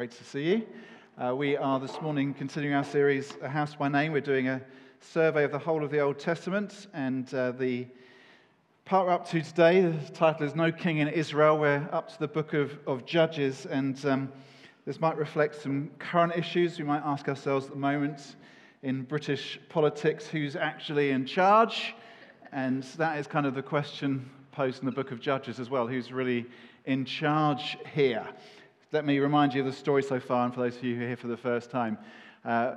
Great to see you. Uh, we are this morning continuing our series, A House by Name. We're doing a survey of the whole of the Old Testament, and uh, the part we're up to today, the title is No King in Israel. We're up to the book of, of Judges, and um, this might reflect some current issues we might ask ourselves at the moment in British politics who's actually in charge? And that is kind of the question posed in the book of Judges as well who's really in charge here? Let me remind you of the story so far, and for those of you who are here for the first time. Uh,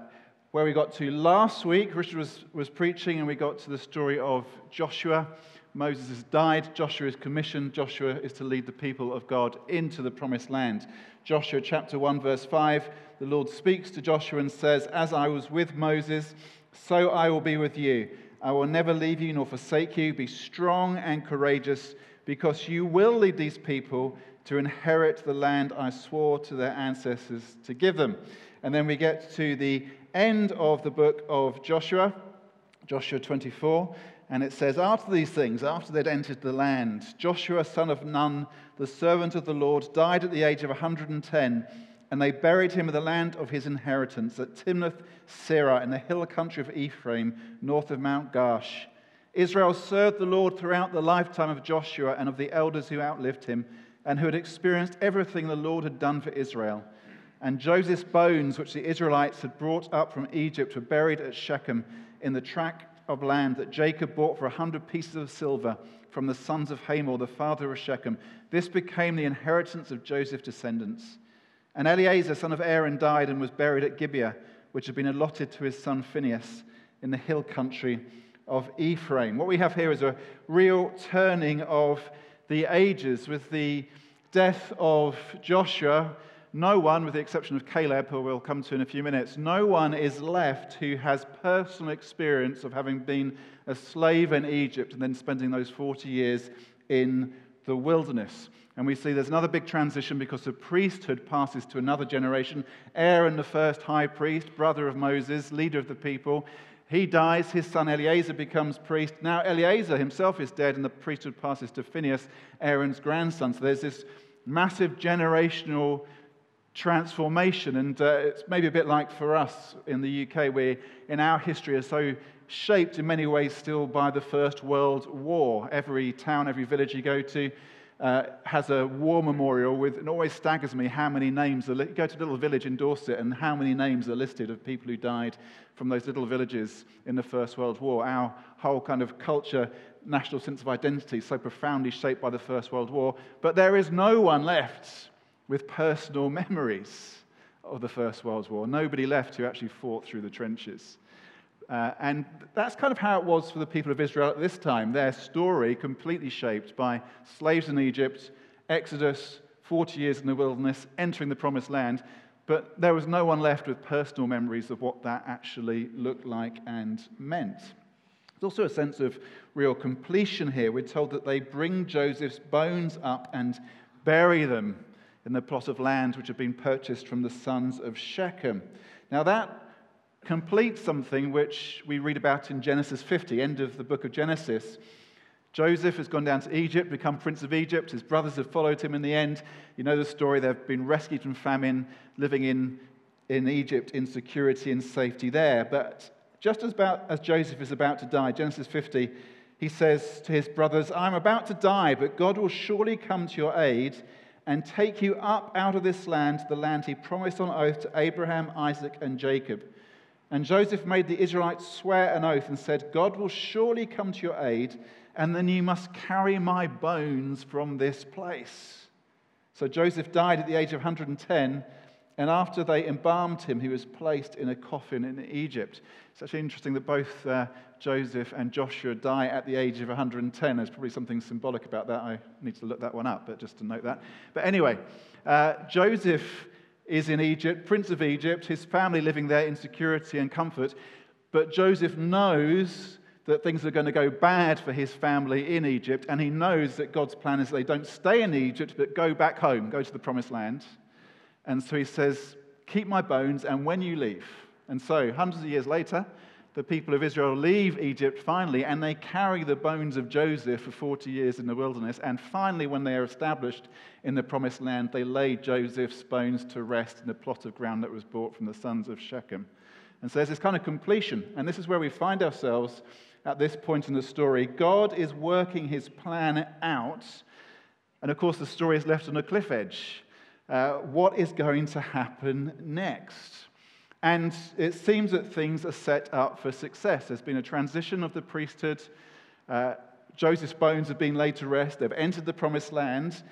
where we got to last week, Richard was, was preaching, and we got to the story of Joshua. Moses has died, Joshua is commissioned, Joshua is to lead the people of God into the promised land. Joshua chapter 1, verse 5, the Lord speaks to Joshua and says, As I was with Moses, so I will be with you. I will never leave you nor forsake you. Be strong and courageous, because you will lead these people to inherit the land I swore to their ancestors to give them. And then we get to the end of the book of Joshua, Joshua 24, and it says, After these things, after they'd entered the land, Joshua, son of Nun, the servant of the Lord, died at the age of 110 and they buried him in the land of his inheritance at Timnath Serah in the hill country of Ephraim, north of Mount Gaash. Israel served the Lord throughout the lifetime of Joshua and of the elders who outlived him and who had experienced everything the Lord had done for Israel. And Joseph's bones, which the Israelites had brought up from Egypt, were buried at Shechem in the tract of land that Jacob bought for a hundred pieces of silver from the sons of Hamor, the father of Shechem. This became the inheritance of Joseph's descendants. And Eleazar, son of Aaron, died and was buried at Gibeah, which had been allotted to his son Phinehas in the hill country of Ephraim. What we have here is a real turning of the ages with the death of Joshua. No one, with the exception of Caleb, who we'll come to in a few minutes, no one is left who has personal experience of having been a slave in Egypt and then spending those 40 years in the wilderness. And we see there's another big transition because the priesthood passes to another generation. Aaron, the first high priest, brother of Moses, leader of the people, he dies. His son Eleazar becomes priest. Now Eleazar himself is dead, and the priesthood passes to Phinehas, Aaron's grandson. So there's this massive generational transformation. And uh, it's maybe a bit like for us in the UK, we in our history are so shaped in many ways still by the First World War. Every town, every village you go to, uh, has a war memorial with, it always staggers me how many names are, li- go to a little village in Dorset and how many names are listed of people who died from those little villages in the First World War. Our whole kind of culture, national sense of identity, so profoundly shaped by the First World War. But there is no one left with personal memories of the First World War. Nobody left who actually fought through the trenches. Uh, and that's kind of how it was for the people of Israel at this time. Their story completely shaped by slaves in Egypt, Exodus, 40 years in the wilderness, entering the promised land. But there was no one left with personal memories of what that actually looked like and meant. There's also a sense of real completion here. We're told that they bring Joseph's bones up and bury them in the plot of land which had been purchased from the sons of Shechem. Now, that complete something which we read about in Genesis 50, end of the book of Genesis. Joseph has gone down to Egypt, become prince of Egypt. His brothers have followed him in the end. You know the story. They've been rescued from famine, living in, in Egypt in security and safety there. But just as, about, as Joseph is about to die, Genesis 50, he says to his brothers, I'm about to die, but God will surely come to your aid and take you up out of this land the land he promised on oath to Abraham, Isaac, and Jacob. And Joseph made the Israelites swear an oath and said, God will surely come to your aid, and then you must carry my bones from this place. So Joseph died at the age of 110, and after they embalmed him, he was placed in a coffin in Egypt. It's actually interesting that both uh, Joseph and Joshua die at the age of 110. There's probably something symbolic about that. I need to look that one up, but just to note that. But anyway, uh, Joseph is in Egypt, prince of Egypt, his family living there in security and comfort. But Joseph knows that things are going to go bad for his family in Egypt, and he knows that God's plan is they don't stay in Egypt, but go back home, go to the promised land. And so he says, Keep my bones, and when you leave. And so, hundreds of years later, the people of Israel leave Egypt finally, and they carry the bones of Joseph for 40 years in the wilderness. And finally, when they are established in the promised land, they lay Joseph's bones to rest in a plot of ground that was bought from the sons of Shechem. And so there's this kind of completion. And this is where we find ourselves at this point in the story. God is working his plan out. And of course, the story is left on a cliff edge. Uh, what is going to happen next? And it seems that things are set up for success. There's been a transition of the priesthood. Uh, Joseph's bones have been laid to rest. They've entered the promised land.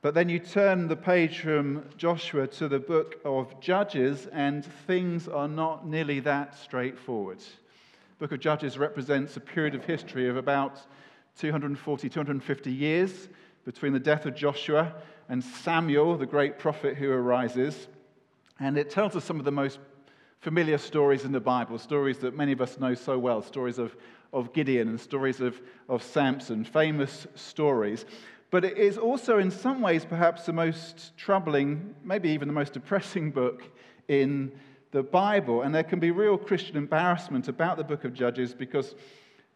But then you turn the page from Joshua to the book of Judges, and things are not nearly that straightforward. The book of Judges represents a period of history of about 240, 250 years between the death of Joshua and Samuel, the great prophet who arises. And it tells us some of the most familiar stories in the Bible, stories that many of us know so well, stories of, of Gideon and stories of, of Samson, famous stories. But it is also, in some ways, perhaps the most troubling, maybe even the most depressing book in the Bible. And there can be real Christian embarrassment about the book of Judges because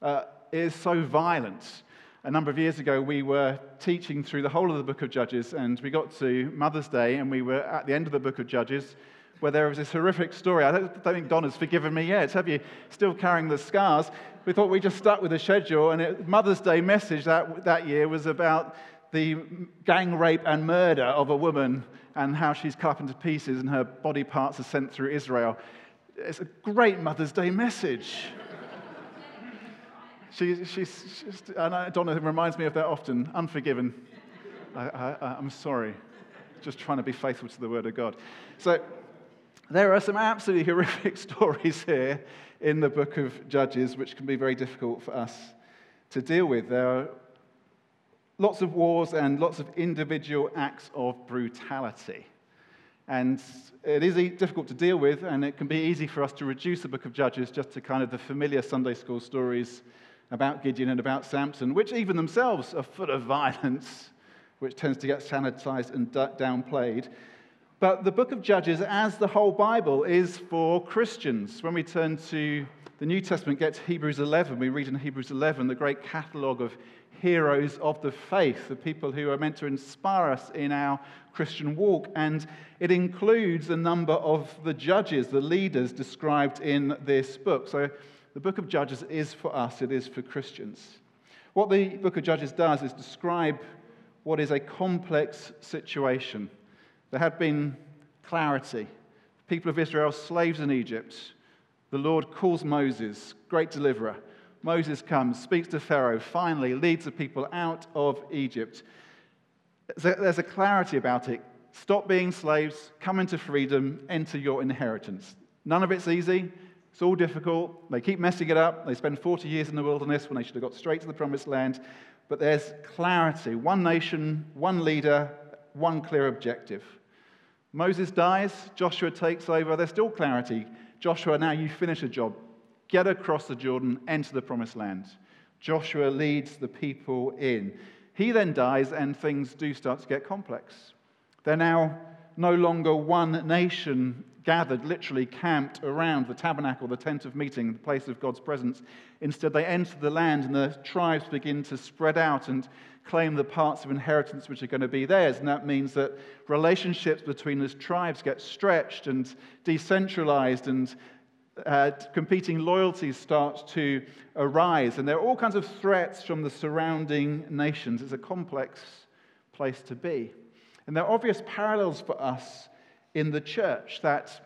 uh, it is so violent. A number of years ago, we were teaching through the whole of the book of Judges, and we got to Mother's Day, and we were at the end of the book of Judges where there was this horrific story. I don't, don't think Don has forgiven me yet. Have you still carrying the scars? We thought we just stuck with the schedule, and it, Mother's Day message that, that year was about the gang rape and murder of a woman and how she's cut up into pieces and her body parts are sent through Israel. It's a great Mother's Day message. she, she's, she's, and Donna reminds me of that often. Unforgiven. I, I, I'm sorry. Just trying to be faithful to the Word of God. So, there are some absolutely horrific stories here in the book of Judges, which can be very difficult for us to deal with. There are lots of wars and lots of individual acts of brutality. And it is difficult to deal with, and it can be easy for us to reduce the book of Judges just to kind of the familiar Sunday school stories about Gideon and about Samson, which even themselves are full of violence, which tends to get sanitized and downplayed. But the book of Judges, as the whole Bible, is for Christians. When we turn to the New Testament, get to Hebrews 11, we read in Hebrews 11 the great catalogue of heroes of the faith, the people who are meant to inspire us in our Christian walk. And it includes a number of the judges, the leaders described in this book. So the book of Judges is for us, it is for Christians. What the book of Judges does is describe what is a complex situation there had been clarity. People of Israel, slaves in Egypt. The Lord calls Moses, great deliverer. Moses comes, speaks to Pharaoh, finally leads the people out of Egypt. There's a clarity about it. Stop being slaves, come into freedom, enter your inheritance. None of it's easy. It's all difficult. They keep messing it up. They spend 40 years in the wilderness when they should have got straight to the promised land. But there's clarity. One nation, one leader, one clear objective. Moses dies, Joshua takes over, there's still clarity. Joshua, now you finish a job. Get across the Jordan, enter the promised land. Joshua leads the people in. He then dies, and things do start to get complex. They're now no longer one nation gathered, literally camped around the tabernacle, the tent of meeting, the place of God's presence. Instead, they enter the land, and the tribes begin to spread out and claim the parts of inheritance which are going to be theirs. And that means that relationships between those tribes get stretched and decentralized, and uh, competing loyalties start to arise. And there are all kinds of threats from the surrounding nations. It's a complex place to be. And there are obvious parallels for us in the church that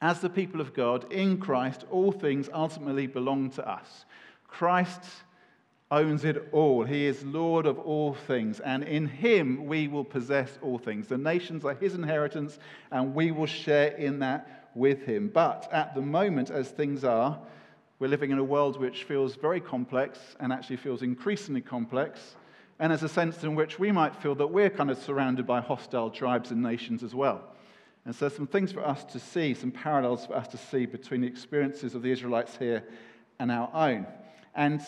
as the people of God in Christ, all things ultimately belong to us. Christ owns it all. He is Lord of all things, and in Him we will possess all things. The nations are His inheritance, and we will share in that with Him. But at the moment, as things are, we're living in a world which feels very complex and actually feels increasingly complex, and there's a sense in which we might feel that we're kind of surrounded by hostile tribes and nations as well. And so, some things for us to see, some parallels for us to see between the experiences of the Israelites here and our own. And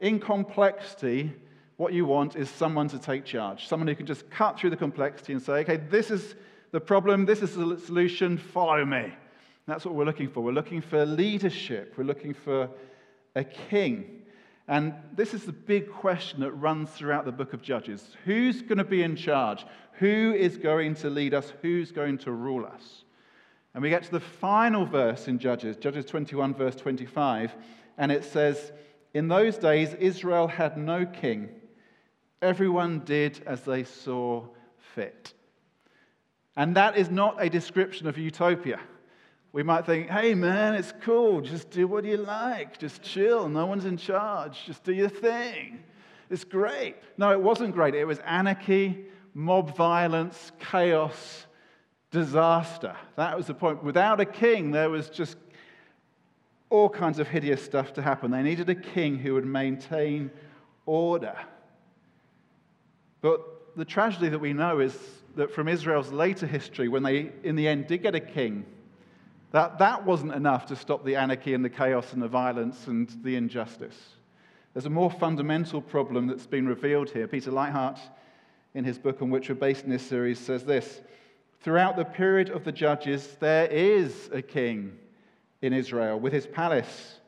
in complexity, what you want is someone to take charge, someone who can just cut through the complexity and say, okay, this is the problem, this is the solution, follow me. That's what we're looking for. We're looking for leadership, we're looking for a king. And this is the big question that runs throughout the book of Judges. Who's going to be in charge? Who is going to lead us? Who's going to rule us? And we get to the final verse in Judges, Judges 21, verse 25, and it says, In those days, Israel had no king. Everyone did as they saw fit. And that is not a description of utopia. We might think, hey man, it's cool. Just do what you like. Just chill. No one's in charge. Just do your thing. It's great. No, it wasn't great. It was anarchy, mob violence, chaos, disaster. That was the point. Without a king, there was just all kinds of hideous stuff to happen. They needed a king who would maintain order. But the tragedy that we know is that from Israel's later history, when they in the end did get a king, that, that wasn't enough to stop the anarchy and the chaos and the violence and the injustice. There's a more fundamental problem that's been revealed here. Peter Leithart, in his book on which we're based in this series, says this Throughout the period of the judges, there is a king in Israel with his palace,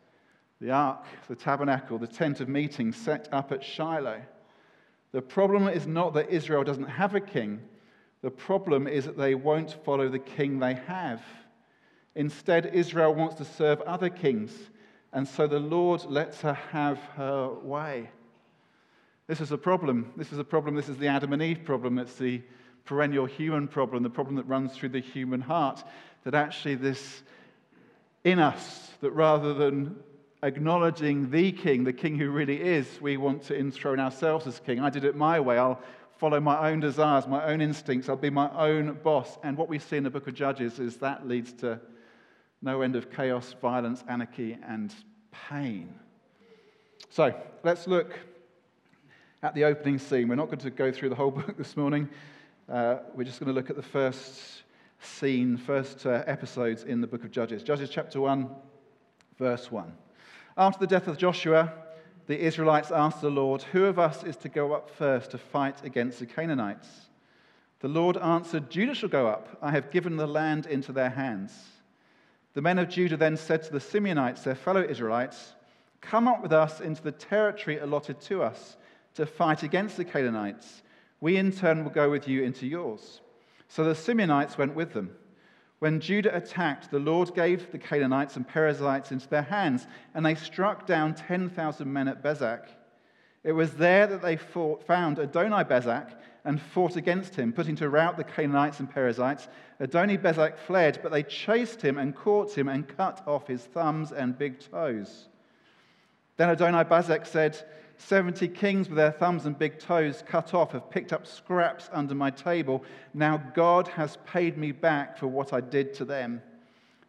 the ark, the tabernacle, the tent of meeting set up at Shiloh. The problem is not that Israel doesn't have a king, the problem is that they won't follow the king they have. Instead, Israel wants to serve other kings, and so the Lord lets her have her way. This is a problem. This is a problem. This is the Adam and Eve problem. It's the perennial human problem, the problem that runs through the human heart. That actually, this in us, that rather than acknowledging the king, the king who really is, we want to enthrone ourselves as king. I did it my way. I'll follow my own desires, my own instincts. I'll be my own boss. And what we see in the book of Judges is that leads to no end of chaos, violence, anarchy, and pain. So let's look at the opening scene. We're not going to go through the whole book this morning. Uh, we're just going to look at the first scene, first uh, episodes in the book of Judges. Judges chapter 1, verse 1. After the death of Joshua, the Israelites asked the Lord, Who of us is to go up first to fight against the Canaanites? The Lord answered, Judah shall go up. I have given the land into their hands. The men of Judah then said to the Simeonites, their fellow Israelites, Come up with us into the territory allotted to us to fight against the Canaanites. We in turn will go with you into yours. So the Simeonites went with them. When Judah attacked, the Lord gave the Canaanites and Perizzites into their hands, and they struck down 10,000 men at Bezek. It was there that they fought, found Adoni Bezek and fought against him, putting to rout the Canaanites and Perizzites. Adoni Bezek fled, but they chased him and caught him and cut off his thumbs and big toes. Then Adoni Bezek said, Seventy kings with their thumbs and big toes cut off have picked up scraps under my table. Now God has paid me back for what I did to them.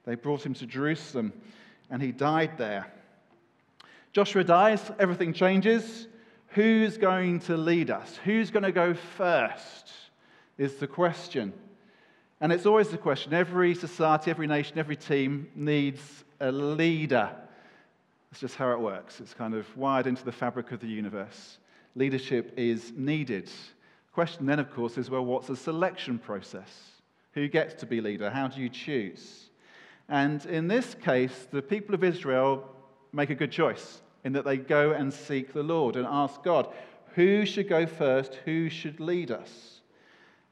They brought him to Jerusalem, and he died there. Joshua dies, everything changes. Who's going to lead us? Who's going to go first? Is the question. And it's always the question. Every society, every nation, every team needs a leader. That's just how it works. It's kind of wired into the fabric of the universe. Leadership is needed. The question then, of course, is well, what's the selection process? Who gets to be leader? How do you choose? And in this case, the people of Israel make a good choice in that they go and seek the Lord and ask God, who should go first? Who should lead us?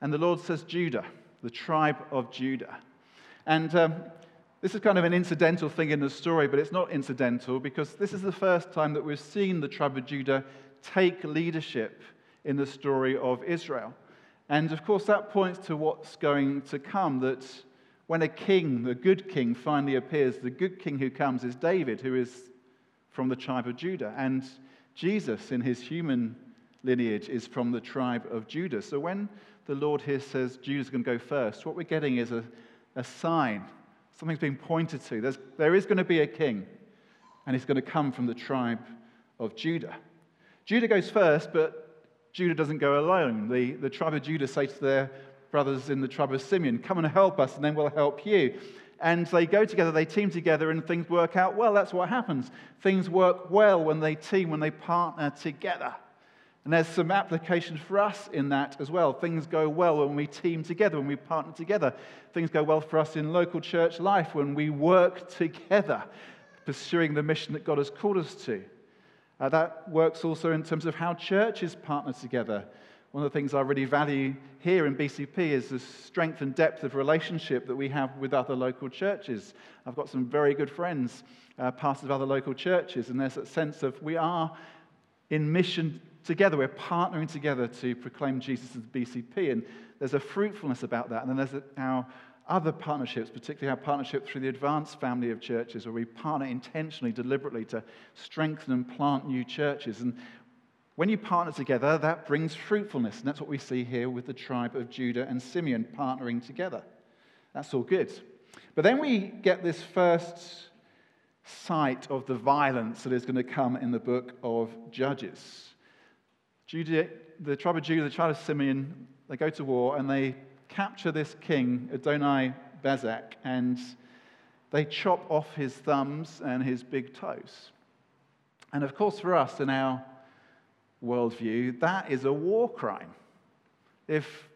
And the Lord says, Judah, the tribe of Judah. And um, this is kind of an incidental thing in the story, but it's not incidental because this is the first time that we've seen the tribe of Judah take leadership in the story of Israel. And of course, that points to what's going to come that when a king, the good king, finally appears, the good king who comes is David, who is from the tribe of Judah. And Jesus, in his human lineage, is from the tribe of Judah. So when the Lord here says Judah's going to go first, what we're getting is a, a sign. Something's being pointed to. There's, there is going to be a king, and he's going to come from the tribe of Judah. Judah goes first, but Judah doesn't go alone. The, the tribe of Judah say to their brothers in the tribe of Simeon, Come and help us, and then we'll help you and they go together, they team together, and things work out well. That's what happens. Things work well when they team, when they partner together. And there's some application for us in that as well. Things go well when we team together, when we partner together. Things go well for us in local church life when we work together, pursuing the mission that God has called us to. Uh, that works also in terms of how churches partner together. One of the things I really value here in BCP is the strength and depth of relationship that we have with other local churches. I've got some very good friends, uh, pastors of other local churches, and there's that sense of we are in mission together. We're partnering together to proclaim Jesus as BCP, and there's a fruitfulness about that. And then there's our other partnerships, particularly our partnership through the Advance family of churches, where we partner intentionally, deliberately to strengthen and plant new churches. And when you partner together, that brings fruitfulness. And that's what we see here with the tribe of Judah and Simeon partnering together. That's all good. But then we get this first sight of the violence that is going to come in the book of Judges. Judah, the tribe of Judah, the tribe of Simeon, they go to war and they capture this king, Adonai Bezek, and they chop off his thumbs and his big toes. And of course, for us in our worldview, that is a war crime. If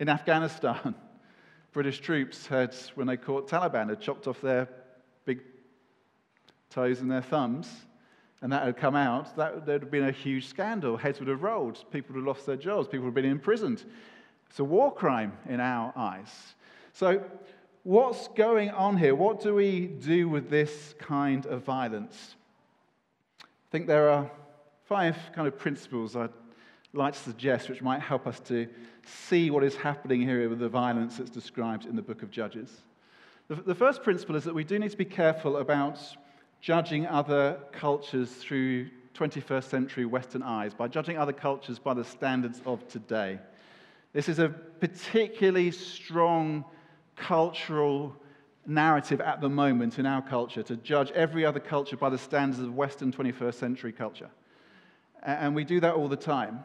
in Afghanistan, British troops had, when they caught Taliban, had chopped off their big toes and their thumbs, and that had come out, that, there would have been a huge scandal. Heads would have rolled. People would have lost their jobs. People would have been imprisoned. It's a war crime in our eyes. So, what's going on here? What do we do with this kind of violence? I think there are five kind of principles I'd like to suggest which might help us to see what is happening here with the violence that's described in the book of Judges. The first principle is that we do need to be careful about judging other cultures through 21st century Western eyes, by judging other cultures by the standards of today. This is a particularly strong cultural narrative at the moment in our culture to judge every other culture by the standards of Western 21st century culture. And we do that all the time.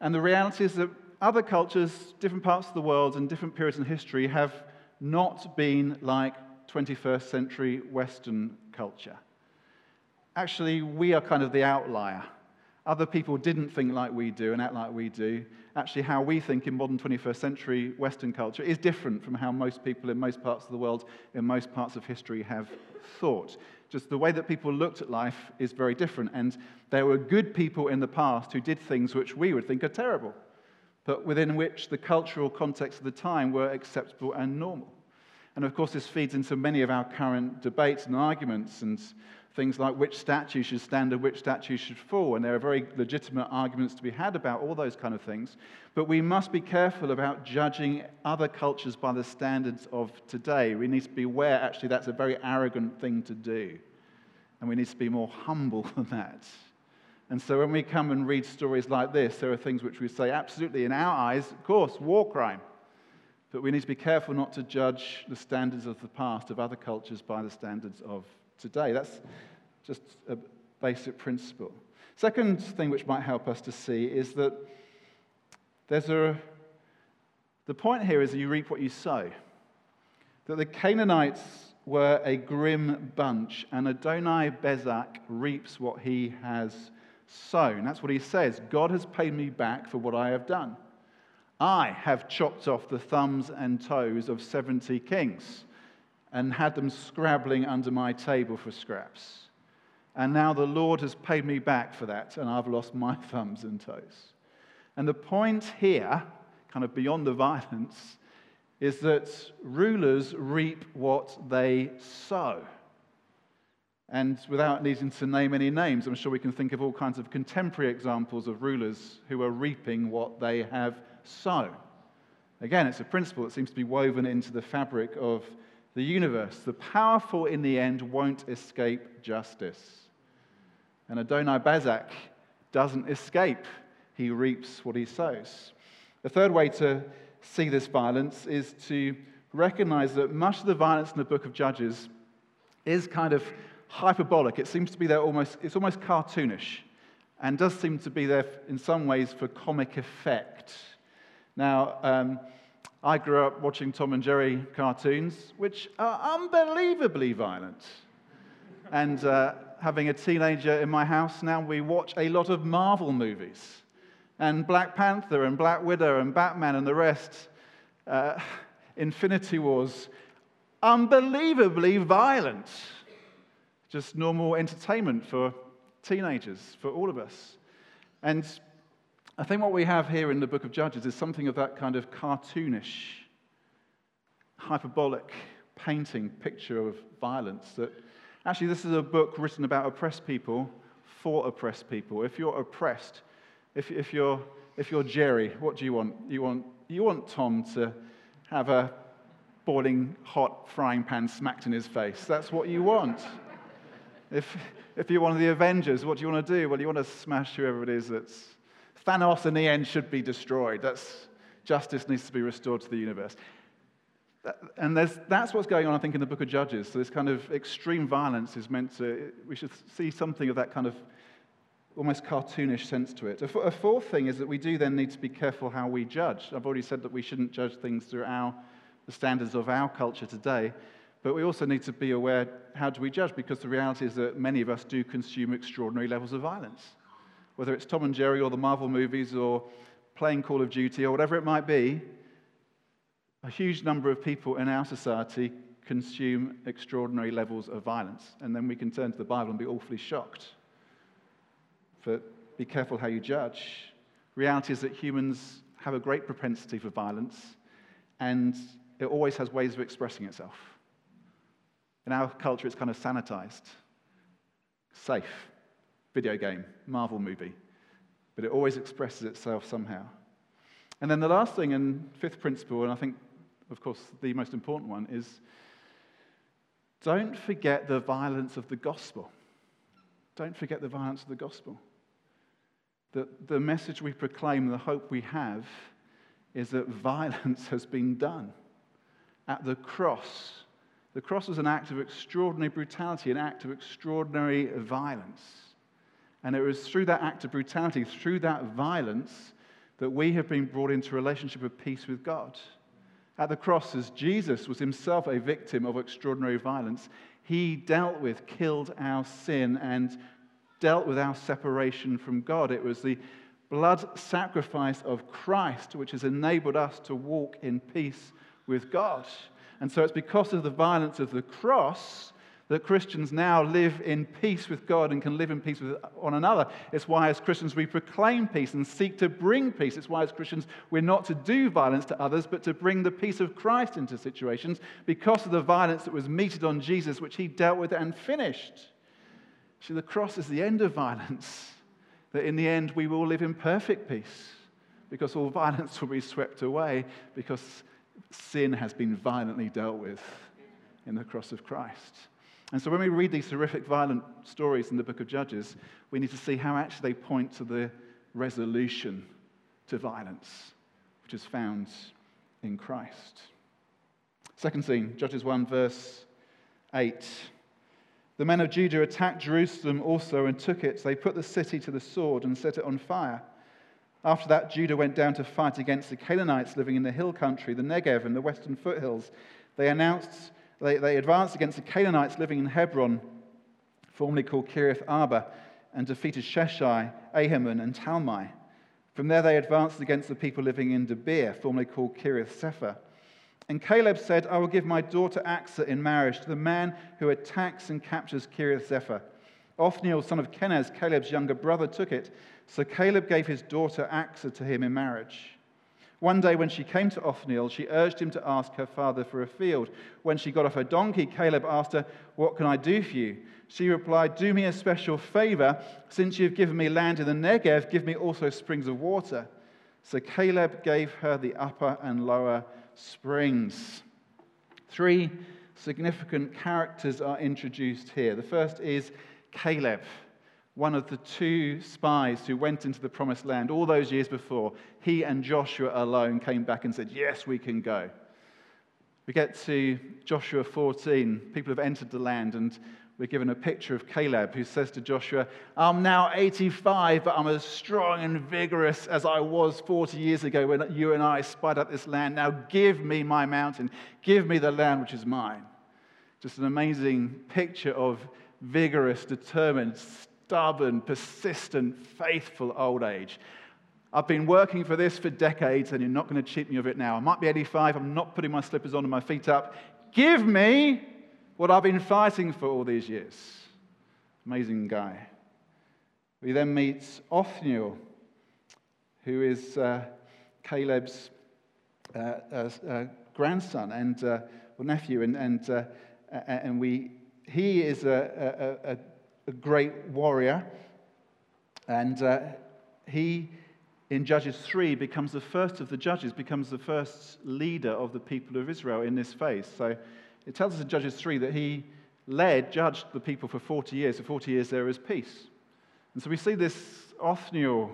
And the reality is that other cultures, different parts of the world, and different periods in history have not been like 21st century Western culture. Actually, we are kind of the outlier. Other people didn't think like we do and act like we do. Actually, how we think in modern 21st century Western culture is different from how most people in most parts of the world, in most parts of history, have thought. Just the way that people looked at life is very different. And there were good people in the past who did things which we would think are terrible, but within which the cultural context of the time were acceptable and normal. And of course, this feeds into many of our current debates and arguments and things like which statue should stand and which statue should fall. And there are very legitimate arguments to be had about all those kind of things. But we must be careful about judging other cultures by the standards of today. We need to be aware, actually, that's a very arrogant thing to do. And we need to be more humble than that. And so when we come and read stories like this, there are things which we say, absolutely, in our eyes, of course, war crime. But we need to be careful not to judge the standards of the past of other cultures by the standards of today. That's just a basic principle. Second thing which might help us to see is that there's a, the point here is that you reap what you sow. That the Canaanites were a grim bunch, and Adonai Bezek reaps what he has sown. That's what he says. God has paid me back for what I have done. I have chopped off the thumbs and toes of 70 kings and had them scrabbling under my table for scraps. And now the Lord has paid me back for that, and I've lost my thumbs and toes. And the point here, kind of beyond the violence, is that rulers reap what they sow. And without needing to name any names, I'm sure we can think of all kinds of contemporary examples of rulers who are reaping what they have sown. Again, it's a principle that seems to be woven into the fabric of the universe. The powerful in the end won't escape justice. And Adonai Bezek doesn't escape, he reaps what he sows. The third way to see this violence is to recognize that much of the violence in the book of Judges is kind of hyperbolic. It seems to be there almost, it's almost cartoonish and does seem to be there in some ways for comic effect. Now, um, I grew up watching Tom and Jerry cartoons, which are unbelievably violent. and uh, having a teenager in my house now, we watch a lot of Marvel movies. and Black Panther and Black Widow and Batman and the rest. Uh, Infinity Wars, unbelievably violent. Just normal entertainment for teenagers, for all of us. And I think what we have here in the book of Judges is something of that kind of cartoonish, hyperbolic painting picture of violence that actually this is a book written about oppressed people for oppressed people. If you're oppressed, if, if, you're, if you're Jerry, what do you want? You want, you want Tom to have a boiling hot frying pan smacked in his face. That's what you want. if, if you're one of the Avengers, what do you want to do? Well, you want to smash whoever it is that's. Thanos in the end should be destroyed. That's, justice needs to be restored to the universe. And that's what's going on, I think, in the book of Judges. So, this kind of extreme violence is meant to, we should see something of that kind of almost cartoonish sense to it. A fourth thing is that we do then need to be careful how we judge. I've already said that we shouldn't judge things through our, the standards of our culture today, but we also need to be aware how do we judge because the reality is that many of us do consume extraordinary levels of violence. Whether it's Tom and Jerry or the Marvel movies or playing Call of Duty or whatever it might be, a huge number of people in our society consume extraordinary levels of violence. And then we can turn to the Bible and be awfully shocked but be careful how you judge. Reality is that humans have a great propensity for violence, and it always has ways of expressing itself. In our culture, it's kind of sanitized, safe, video game, Marvel movie, but it always expresses itself somehow. And then the last thing and fifth principle, and I think, of course, the most important one, is don't forget the violence of the gospel. Don't forget the violence of the gospel that the message we proclaim, the hope we have, is that violence has been done. At the cross, the cross was an act of extraordinary brutality, an act of extraordinary violence. And it was through that act of brutality, through that violence, that we have been brought into a relationship of peace with God. At the cross, as Jesus was himself a victim of extraordinary violence, he dealt with, killed our sin, and dealt with our separation from God. It was the blood sacrifice of Christ which has enabled us to walk in peace with God. And so it's because of the violence of the cross that Christians now live in peace with God and can live in peace with one another. It's why, as Christians, we proclaim peace and seek to bring peace. It's why, as Christians, we're not to do violence to others, but to bring the peace of Christ into situations because of the violence that was meted on Jesus, which he dealt with and finished. See, the cross is the end of violence, that in the end we will live in perfect peace because all violence will be swept away because sin has been violently dealt with in the cross of Christ. And so when we read these horrific, violent stories in the book of Judges, we need to see how actually they point to the resolution to violence, which is found in Christ. Second scene, Judges 1, verse 8. The men of Judah attacked Jerusalem also and took it. They put the city to the sword and set it on fire. After that, Judah went down to fight against the Canaanites living in the hill country, the Negev, and the western foothills. They announced, they, they advanced against the Canaanites living in Hebron, formerly called Kiriath Arba, and defeated Sheshai, Ahiman, and Talmai. From there, they advanced against the people living in Debir, formerly called Kiriath Sepher. And Caleb said, I will give my daughter Achsah in marriage to the man who attacks and captures Kiriath Sepher. Othniel, son of Kenaz, Caleb's younger brother, took it. So Caleb gave his daughter Achsah to him in marriage. One day, when she came to Othniel, she urged him to ask her father for a field. When she got off her donkey, Caleb asked her, What can I do for you? She replied, Do me a special favor. Since you've given me land in the Negev, give me also springs of water. So Caleb gave her the upper and lower springs. Three significant characters are introduced here. The first is Caleb, one of the two spies who went into the promised land all those years before. He and Joshua alone came back and said, Yes, we can go. We get to Joshua 14. People have entered the land, and we're given a picture of Caleb who says to Joshua, I'm now 85, but I'm as strong and vigorous as I was 40 years ago when you and I spied out this land. Now give me my mountain. Give me the land which is mine. Just an amazing picture of vigorous, determined, stubborn, persistent, faithful old age. I've been working for this for decades, and you're not going to cheat me of it now. I might be 85, I'm not putting my slippers on and my feet up. Give me what I've been fighting for all these years. Amazing guy. We then meet Othniel, who is uh, Caleb's uh, uh, uh grandson and uh, nephew, and, and, uh, and we, he is a, a, a great warrior, and uh, he in Judges 3 becomes the first of the judges, becomes the first leader of the people of Israel in this phase. So it tells us in Judges 3 that he led, judged the people for 40 years. For 40 years there is peace. And so we see this Othniel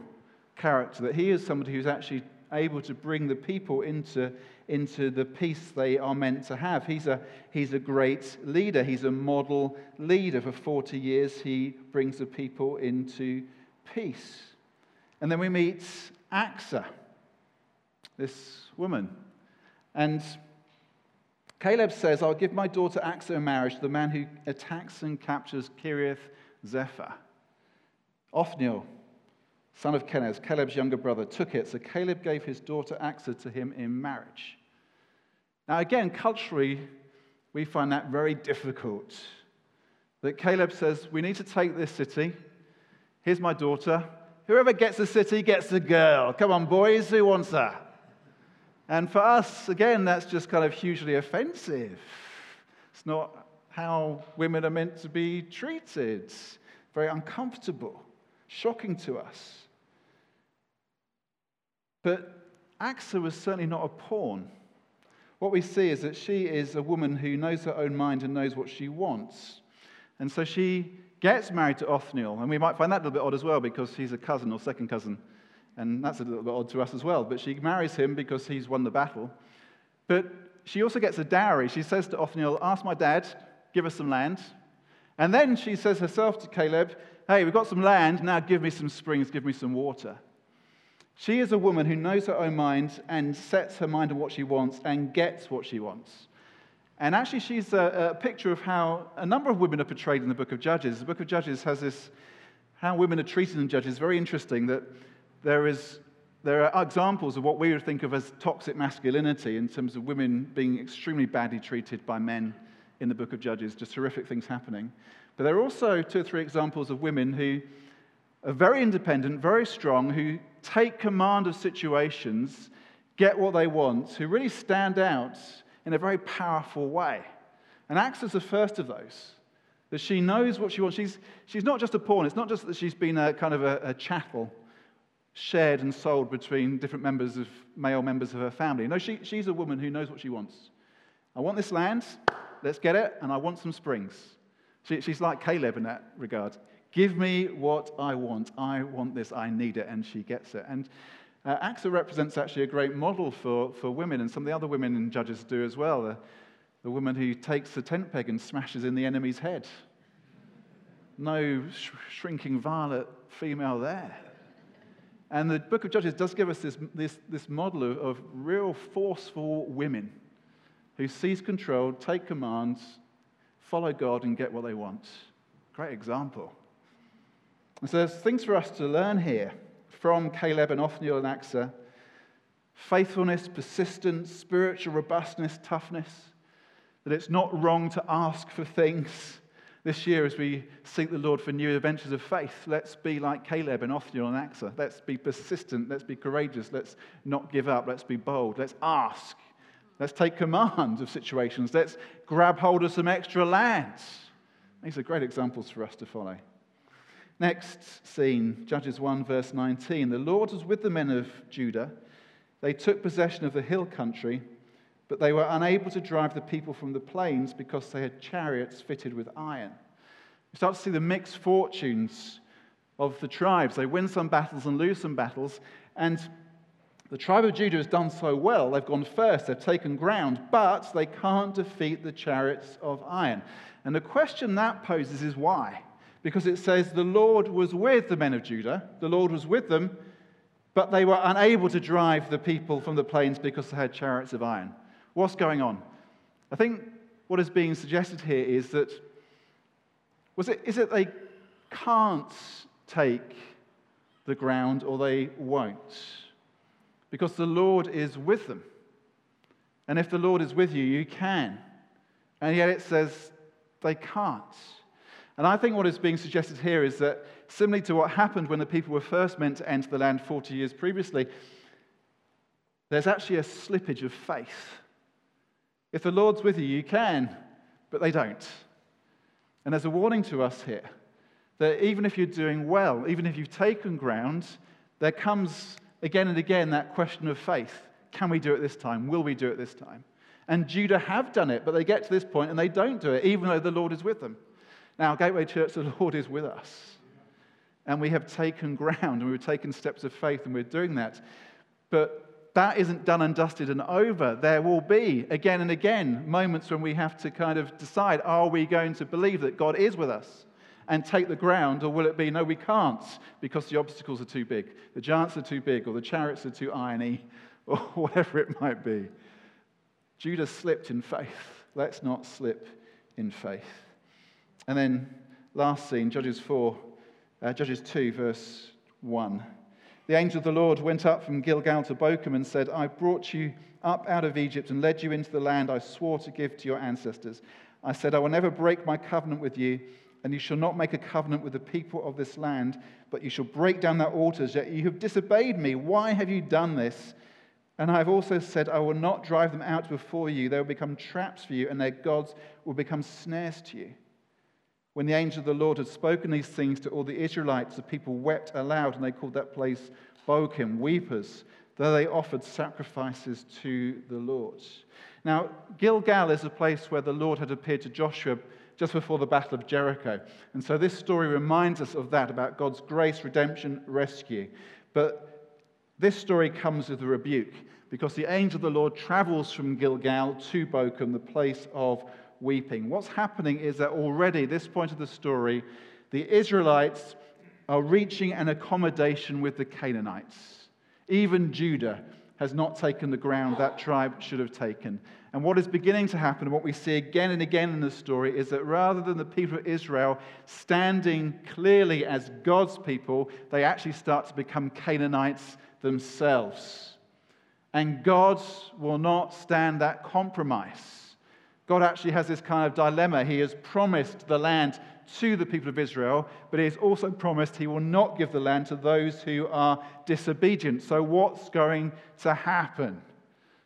character, that he is somebody who's actually able to bring the people into, into the peace they are meant to have. He's a, he's a great leader. He's a model leader. For 40 years, he brings the people into peace. And then we meet Achsah, this woman. And Caleb says, I'll give my daughter Achsah in marriage to the man who attacks and captures Kiriath Sepher. Othniel, son of Kenaz, Caleb's younger brother, took it, so Caleb gave his daughter Achsah to him in marriage. Now, again, culturally, we find that very difficult. That Caleb says, We need to take this city. Here's my daughter. Whoever gets the city gets the girl. Come on, boys, who wants her? And for us, again, that's just kind of hugely offensive. It's not how women are meant to be treated. Very uncomfortable, shocking to us. But Achsah was certainly not a pawn. What we see is that she is a woman who knows her own mind and knows what she wants. And so she gets married to Othniel. And we might find that a little bit odd as well because he's a cousin or second cousin. And that's a little bit odd to us as well. But she marries him because he's won the battle. But she also gets a dowry. She says to Othniel, Ask my dad, give us some land. And then she says herself to Caleb, Hey, we've got some land, now give me some springs, give me some water. She is a woman who knows her own mind and sets her mind on what she wants and gets what she wants. And actually, she's a, a, picture of how a number of women are portrayed in the book of Judges. The book of Judges has this, how women are treated in Judges, very interesting that there, is, there are examples of what we would think of as toxic masculinity in terms of women being extremely badly treated by men in the book of Judges, just horrific things happening. But there are also two or three examples of women who are very independent, very strong, who take command of situations, get what they want, who really stand out in a very powerful way. And Achsah's the first of those. That she knows what she wants. She's, she's not just a pawn. It's not just that she's been a kind of a, a chattel shared and sold between different members of male members of her family. No, she, she's a woman who knows what she wants. I want this land, let's get it, and I want some springs. She, she's like Caleb in that regard. Give me what I want. I want this. I need it. And she gets it. And uh, Achsah represents actually a great model for, for women, and some of the other women in Judges do as well. The, the woman who takes the tent peg and smashes in the enemy's head. No sh- shrinking violet female there. And the book of Judges does give us this, this, this model of, of real forceful women who seize control, take commands, follow God, and get what they want. Great example. And so there's things for us to learn here from Caleb and Othniel and Achsah faithfulness, persistence, spiritual robustness, toughness, that it's not wrong to ask for things. This year, as we seek the Lord for new adventures of faith, let's be like Caleb and Othniel and Achsah. Let's be persistent. Let's be courageous. Let's not give up. Let's be bold. Let's ask. Let's take command of situations. Let's grab hold of some extra lands. These are great examples for us to follow. Next scene, Judges 1, verse 19. The Lord was with the men of Judah. They took possession of the hill country, but they were unable to drive the people from the plains because they had chariots fitted with iron. We start to see the mixed fortunes of the tribes. They win some battles and lose some battles. And the tribe of Judah has done so well. They've gone first, they've taken ground, but they can't defeat the chariots of iron. And the question that poses is why? Because it says the Lord was with the men of Judah, the Lord was with them, but they were unable to drive the people from the plains because they had chariots of iron. What's going on? I think what is being suggested here is that was it, is it they can't take the ground or they won't. Because the Lord is with them. And if the Lord is with you, you can. And yet it says they can't. And I think what is being suggested here is that, similarly to what happened when the people were first meant to enter the land 40 years previously, there's actually a slippage of faith. If the Lord's with you, you can, but they don't. And there's a warning to us here that even if you're doing well, even if you've taken ground, there comes again and again that question of faith. Can we do it this time? Will we do it this time? And Judah have done it, but they get to this point and they don't do it, even though the Lord is with them. Now, Gateway Church, the Lord is with us. And we have taken ground and we've taken steps of faith and we're doing that. But that isn't done and dusted and over. There will be, again and again, moments when we have to kind of decide are we going to believe that God is with us and take the ground, or will it be no, we can't because the obstacles are too big, the giants are too big, or the chariots are too irony, or whatever it might be? Judah slipped in faith. Let's not slip in faith. And then, last scene, Judges 4, uh, Judges 2, verse 1. The angel of the Lord went up from Gilgal to Bochim and said, I brought you up out of Egypt and led you into the land I swore to give to your ancestors. I said, I will never break my covenant with you, and you shall not make a covenant with the people of this land, but you shall break down their altars. Yet you have disobeyed me. Why have you done this? And I have also said, I will not drive them out before you. They will become traps for you, and their gods will become snares to you. When the angel of the Lord had spoken these things to all the Israelites, the people wept aloud, and they called that place Bochim, weepers, though they offered sacrifices to the Lord. Now, Gilgal is a place where the Lord had appeared to Joshua just before the Battle of Jericho. And so this story reminds us of that, about God's grace, redemption, rescue. But this story comes with a rebuke because the angel of the Lord travels from Gilgal to Bochim, the place of weeping. What's happening is that already, this point of the story, the Israelites are reaching an accommodation with the Canaanites. Even Judah has not taken the ground that tribe should have taken. And what is beginning to happen, and what we see again and again in the story, is that rather than the people of Israel standing clearly as God's people, they actually start to become Canaanites themselves. And God will not stand that compromise. God actually has this kind of dilemma. He has promised the land to the people of Israel, but he has also promised he will not give the land to those who are disobedient. So, what's going to happen?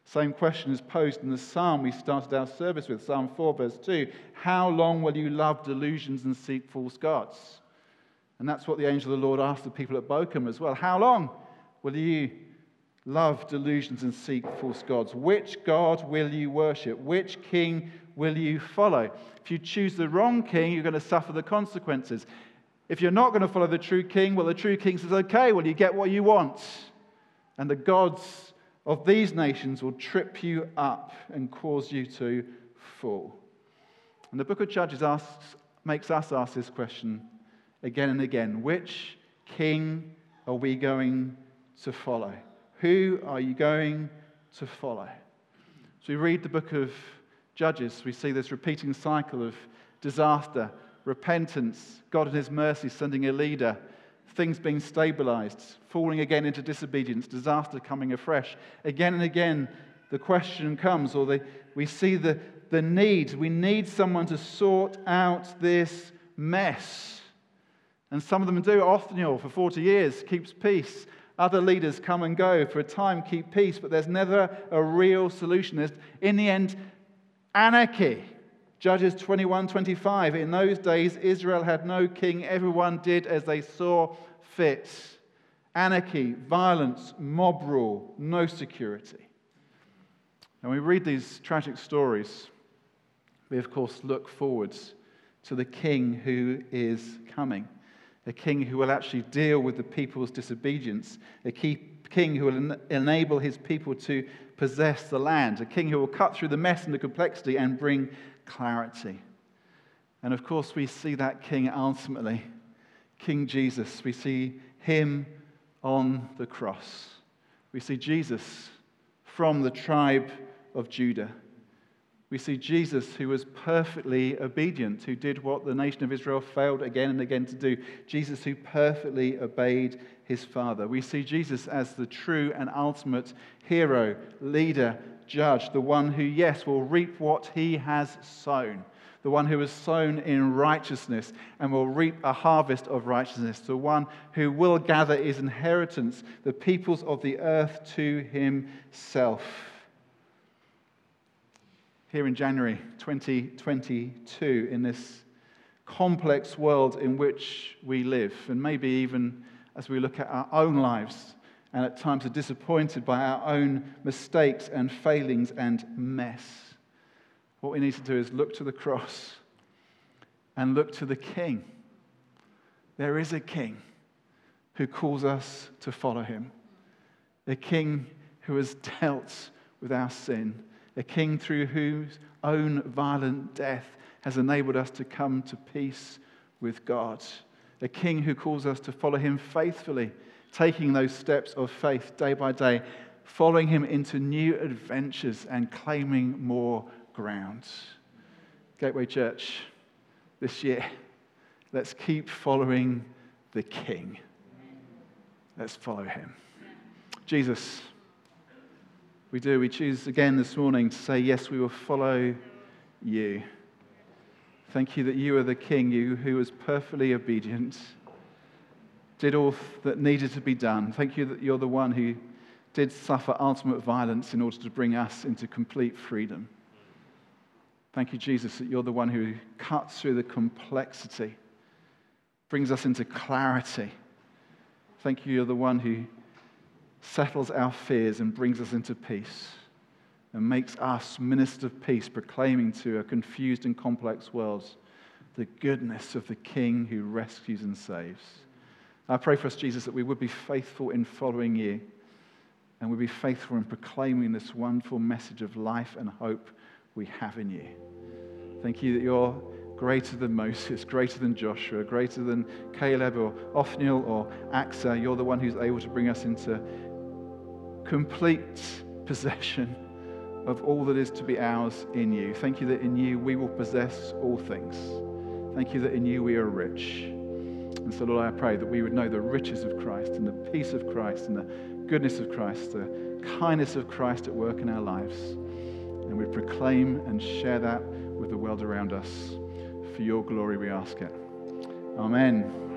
Same question is posed in the psalm we started our service with, Psalm 4, verse 2. How long will you love delusions and seek false gods? And that's what the angel of the Lord asked the people at Bochim as well. How long will you love delusions and seek false gods? Which God will you worship? Which king will you follow? If you choose the wrong king, you're going to suffer the consequences. If you're not going to follow the true king, well, the true king says, okay, well, you get what you want. And the gods of these nations will trip you up and cause you to fall. And the book of Judges asks, makes us ask this question again and again Which king are we going to follow? Who are you going to follow? So we read the book of Judges, we see this repeating cycle of disaster, repentance, God in His mercy sending a leader, things being stabilized, falling again into disobedience, disaster coming afresh. Again and again, the question comes, or the, we see the, the need. We need someone to sort out this mess. And some of them do. Othniel, for 40 years, keeps peace. Other leaders come and go for a time, keep peace, but there's never a real solution. There's, in the end, anarchy. Judges 21 25. In those days, Israel had no king. Everyone did as they saw fit. Anarchy, violence, mob rule, no security. And we read these tragic stories. We, of course, look forwards to the king who is coming a king who will actually deal with the people's disobedience, a king who will en- enable his people to possess the land, a king who will cut through the mess and the complexity and bring clarity. And of course, we see that king ultimately, King Jesus. We see him on the cross. We see Jesus from the tribe of Judah. We see Jesus, who was perfectly obedient, who did what the nation of Israel failed again and again to do. Jesus, who perfectly obeyed his Father. We see Jesus as the true and ultimate hero, leader, judge, the one who, yes, will reap what he has sown the one who has sown in righteousness and will reap a harvest of righteousness, the one who will gather his inheritance, the peoples of the earth, to himself. Here in January 2022, in this complex world in which we live, and maybe even as we look at our own lives and at times are disappointed by our own mistakes and failings and mess what we need to do is look to the cross and look to the King. There is a King who calls us to follow him, a King who has dealt with our sin, a King through whose own violent death has enabled us to come to peace with God, a King who calls us to follow him faithfully, taking those steps of faith day by day, following him into new adventures and claiming more ground. Gateway Church, this year, let's keep following the King. Let's follow him. Jesus, we do. We choose again this morning to say, Yes, we will follow you. Thank you that you are the King, you who was perfectly obedient, did all that needed to be done. Thank you that you're the one who did suffer ultimate violence in order to bring us into complete freedom. Thank you, Jesus, that you're the one who cuts through the complexity, brings us into clarity. Thank you, you're the one who settles our fears and brings us into peace and makes us ministers of peace, proclaiming to a confused and complex world the goodness of the King who rescues and saves. I pray for us, Jesus, that we would be faithful in following you and we'd be faithful in proclaiming this wonderful message of life and hope we have in you. Thank you that you're greater than Moses, greater than Joshua, greater than Caleb or Othniel or Achsah. You're the one who's able to bring us into complete possession of all that is to be ours in you. Thank you that in you we will possess all things. Thank you that in you we are rich. And so, Lord, I pray that we would know the riches of Christ and the peace of Christ and the goodness of Christ, the kindness of Christ at work in our lives and we proclaim and share that with the world around us. For your glory, we ask it. Amen.